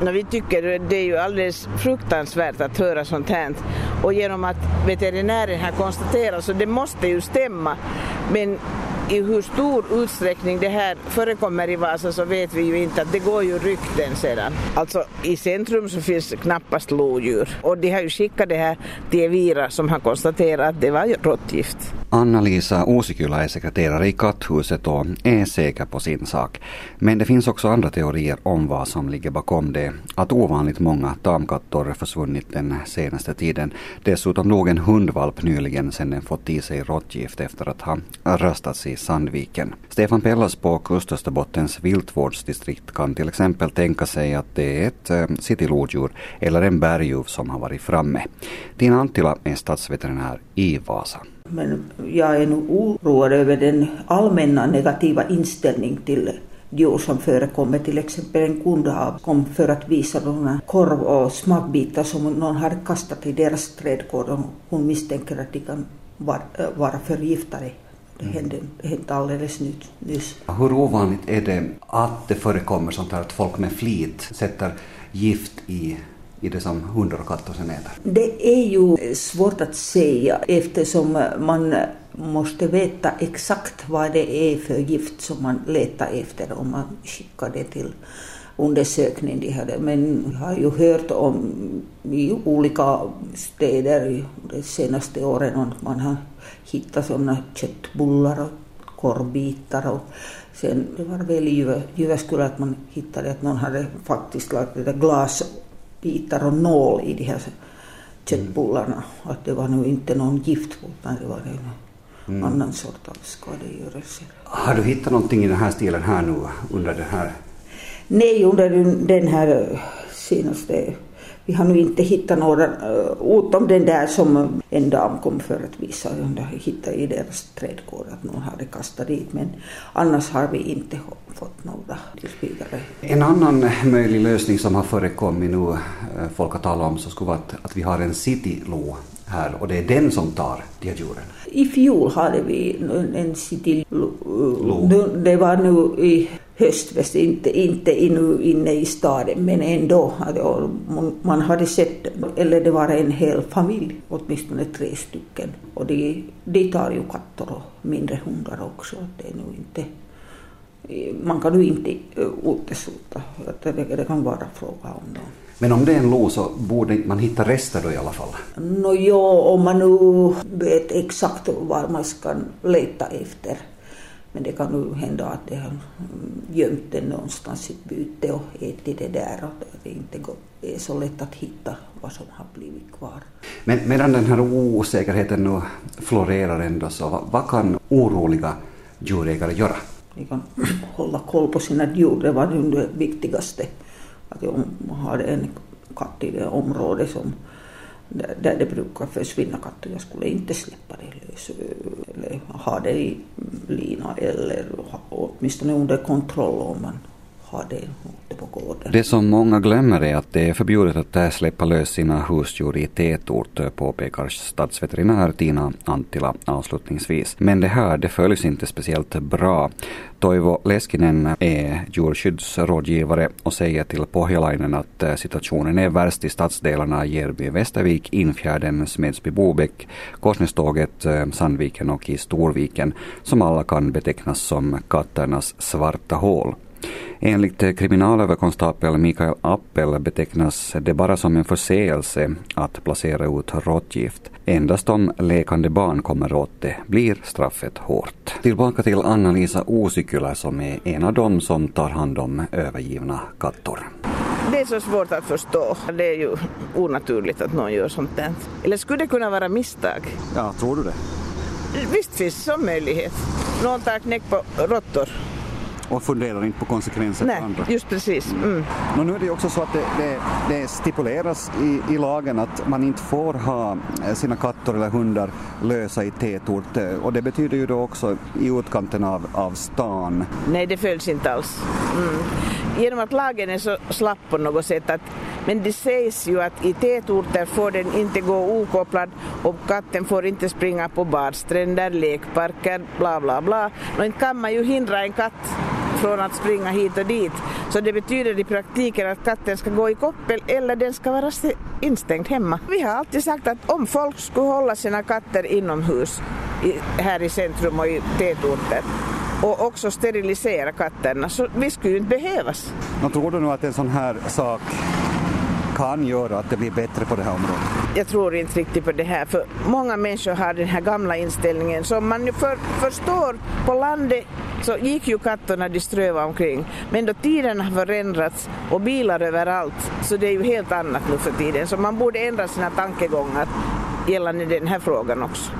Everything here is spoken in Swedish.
No, vi tycker det är ju alldeles fruktansvärt att höra sånt här. Och genom att veterinären har konstaterat så det måste ju stämma. Men i hur stor utsträckning det här förekommer i Vasa så vet vi ju inte. Att det går ju rykten sedan. Alltså i centrum så finns knappast lodjur. Och de har ju skickat det här till Evira som har konstaterat att det var råttgift. Anna-Lisa Osikylä är sekreterare i Katthuset och är säker på sin sak. Men det finns också andra teorier om vad som ligger bakom det. Att ovanligt många tamkattor försvunnit den senaste tiden. Dessutom låg en hundvalp nyligen sedan den fått i sig råttgift efter att ha röstats i Sandviken. Stefan Pellas på Kustösterbottens viltvårdsdistrikt kan till exempel tänka sig att det är ett eh, citylodjur eller en berguv som har varit framme. Tina Anttila är stadsveterinär i Vasa. Men jag är nog oroad över den allmänna negativa inställning till djur som förekommer. Till exempel en kund kom för att visa några korv och smakbitar som någon hade kastat i deras trädgård och hon misstänker att de kan vara förgiftade. Det mm. hände, det hände alldeles nyss. Hur ovanligt är det att det förekommer sånt här att folk med flit sätter gift i i det som hundar och katter sen äter? Det är ju svårt att säga eftersom man måste veta exakt vad det är för gift som man letar efter om man skickar det till undersökning. De hade. Men jag har ju hört om i olika städer de senaste åren att man har hittat sådana köttbullar och korvbitar och sen det var väl i Jyväskylä att man hittade att någon hade faktiskt lagt det där glas bitar och nål i de här köttbullarna. Att det var nu inte någon gift utan det var en mm. annan sort av skadegörelse. Har du hittat någonting i den här stilen här nu under den här? Nej, under den här senaste vi har nu inte hittat några, eh, utom den där som en dam kom för att visa, hon hittade i deras trädgård att någon hade kastat dit, men annars har vi inte fått några tillsvidare. En annan möjlig lösning som har förekommit nu, eh, folk har talat om, så skulle vara att, att vi har en citylo här och det är den som tar de här djuren. I fjol hade vi en citylo, det var nu i höstväst, inte, inte inu, inne i staden, men ändå. Man hade sett, eller det var en hel familj, åtminstone tre stycken. Och de, de tar ju katter och mindre hundar också. Det är nog inte, man kan ju inte utesluta att det, det kan vara fråga om dem. Men om det är en lo så borde man hitta rester då i alla fall? Nå jo, om man nu vet exakt var man ska leta efter. Men det kan nu hända att det har gömt den någonstans i byte och ätit det där och det inte är så lätt att hitta vad som har blivit kvar. Men medan den här osäkerheten nu florerar ändå så vad kan oroliga djurägare göra? De kan hålla koll på sina djur, det var det viktigaste. Att om man har en katt i det område som där det brukar försvinna katter. Jag skulle inte släppa det lös eller ha det i lina eller åtminstone under kontroll om man har det på gården. Det som många glömmer är att det är förbjudet att släppa lös sina husdjur i tätort, påpekar stadsveterinär Tina Antila avslutningsvis. Men det här det följs inte speciellt bra. Toivo Leskinen är djurskyddsrådgivare och säger till Pohjalainen att eh, situationen är värst i stadsdelarna Järby, Västervik, Infjärden, Smedsby, Bobäck, Korsnäståget, eh, Sandviken och i Storviken som alla kan betecknas som katternas svarta hål. Enligt kriminalöverkonstapel Mikael Appel betecknas det bara som en förseelse att placera ut råttgift. Endast om lekande barn kommer åt det blir straffet hårt. Tillbaka till Anna-Lisa Osikylä som är en av dem som tar hand om övergivna katter. Det är så svårt att förstå. Det är ju onaturligt att någon gör sånt där. Eller skulle det kunna vara misstag? Ja, tror du det? Visst finns det som möjlighet. Någon tar knäck på råttor och funderar inte på konsekvenser Nej, för andra. just precis. Mm. Men nu är det ju också så att det, det, det stipuleras i, i, lagen att man inte får ha eh, sina katter eller hundar lösa i tätort eh, och det betyder ju då också i utkanten av, av stan. Nej, det följs inte alls. Mm. Genom att lagen är så slapp på något sätt att men det sägs ju att i tätorter får den inte gå okopplad och katten får inte springa på badstränder, lekparker, bla bla bla. Och inte kan man ju hindra en katt från att springa hit och dit. Så det betyder i praktiken att katten ska gå i koppel eller den ska vara instängd hemma. Vi har alltid sagt att om folk skulle hålla sina katter inomhus här i centrum och i tätorter och också sterilisera katterna så vi skulle ju inte behövas. Men tror du nu att en sån här sak kan göra att det blir bättre på det här området? Jag tror inte riktigt på det här för många människor har den här gamla inställningen som man för, förstår på landet så gick ju katterna de ströva omkring. Men då tiden har förändrats och bilar överallt så det är ju helt annat nu för tiden. Så man borde ändra sina tankegångar gällande den här frågan också.